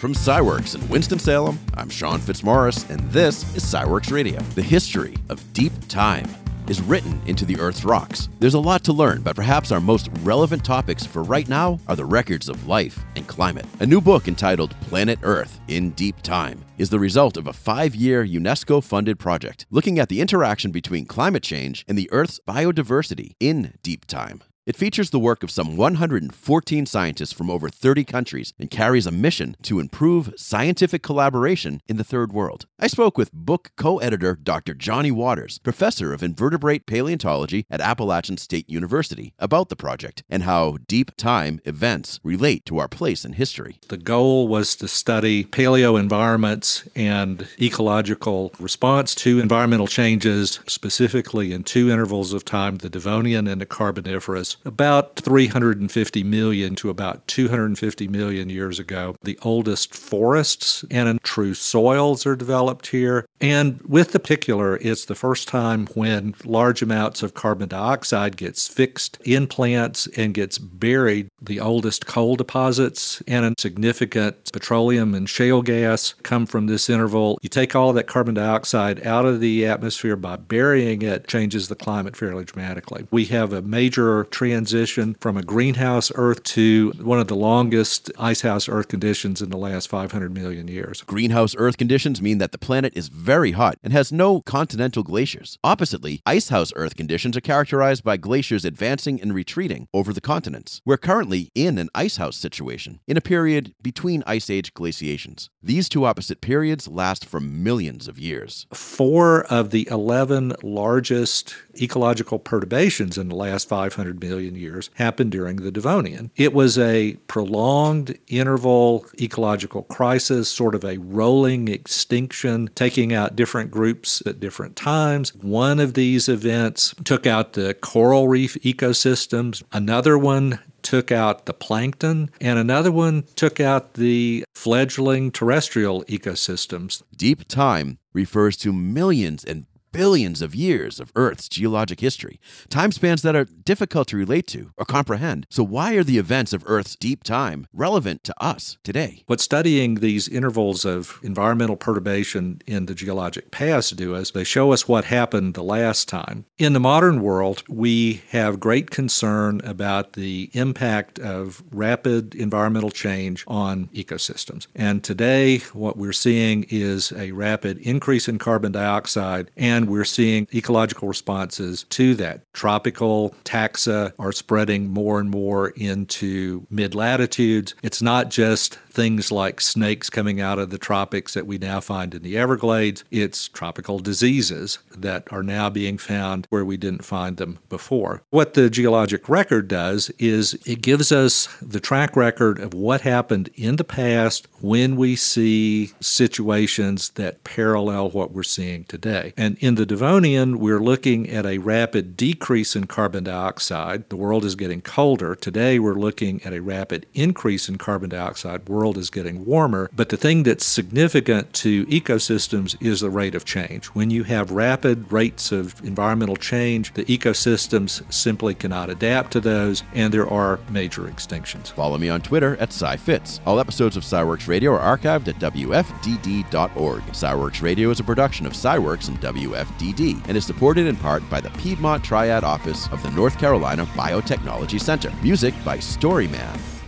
From SciWorks in Winston-Salem, I'm Shawn Fitzmaurice, and this is SciWorks Radio. The history of deep time is written into the Earth's rocks. There's a lot to learn, but perhaps our most relevant topics for right now are the records of life and climate. A new book entitled Planet Earth in Deep Time is the result of a five year UNESCO funded project looking at the interaction between climate change and the Earth's biodiversity in deep time. It features the work of some 114 scientists from over 30 countries and carries a mission to improve scientific collaboration in the third world. I spoke with book co editor Dr. Johnny Waters, professor of invertebrate paleontology at Appalachian State University, about the project and how deep time events relate to our place in history. The goal was to study paleo environments and ecological response to environmental changes, specifically in two intervals of time the Devonian and the Carboniferous about 350 million to about 250 million years ago. The oldest forests and true soils are developed here. And with the particular, it's the first time when large amounts of carbon dioxide gets fixed in plants and gets buried. The oldest coal deposits and a significant petroleum and shale gas come from this interval. You take all that carbon dioxide out of the atmosphere by burying it, changes the climate fairly dramatically. We have a major transition from a greenhouse Earth to one of the longest icehouse Earth conditions in the last 500 million years. Greenhouse Earth conditions mean that the planet is very hot and has no continental glaciers. Oppositely, icehouse Earth conditions are characterized by glaciers advancing and retreating over the continents. We're currently in an icehouse situation, in a period between ice age glaciations. These two opposite periods last for millions of years. Four of the 11 largest ecological perturbations in the last 500 million years happened during the Devonian. It was a prolonged interval ecological crisis, sort of a rolling extinction, taking out different groups at different times. One of these events took out the coral reef ecosystems, another one took out the plankton, and another one took out the fledgling terrestrial ecosystems. Deep time refers to millions and billions of years of Earth's geologic history, time spans that are difficult to relate to or comprehend. So, why are the events of Earth's deep time relevant to us today? What studying these intervals of environmental perturbation in the geologic past do is they show us what happened the last time. In the modern world, we have great concern about the impact of rapid environmental change on ecosystems. And today, what we're seeing is a rapid increase in carbon dioxide and and we're seeing ecological responses to that. Tropical taxa are spreading more and more into mid latitudes. It's not just things like snakes coming out of the tropics that we now find in the Everglades. It's tropical diseases that are now being found where we didn't find them before. What the geologic record does is it gives us the track record of what happened in the past when we see situations that parallel what we're seeing today. And in the Devonian, we're looking at a rapid decrease in carbon dioxide. The world is getting colder. Today, we're looking at a rapid increase in carbon dioxide. We're world is getting warmer. But the thing that's significant to ecosystems is the rate of change. When you have rapid rates of environmental change, the ecosystems simply cannot adapt to those, and there are major extinctions. Follow me on Twitter at SCIFitz. All episodes of SciWorks Radio are archived at WFDD.org. SciWorks Radio is a production of SciWorks and WFDD and is supported in part by the Piedmont Triad Office of the North Carolina Biotechnology Center. Music by Storyman.